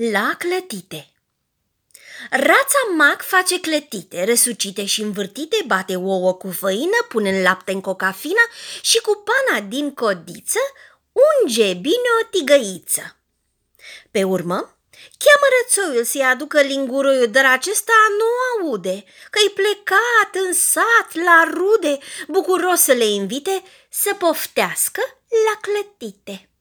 La clătite Rața mac face clătite, răsucite și învârtite, bate ouă cu făină, pune lapte în cocafina și cu pana din codiță unge bine o tigăiță. Pe urmă, cheamă rățoiul să-i aducă linguroiul, dar acesta nu aude, că-i plecat în sat la rude, bucuros să le invite să poftească la clătite.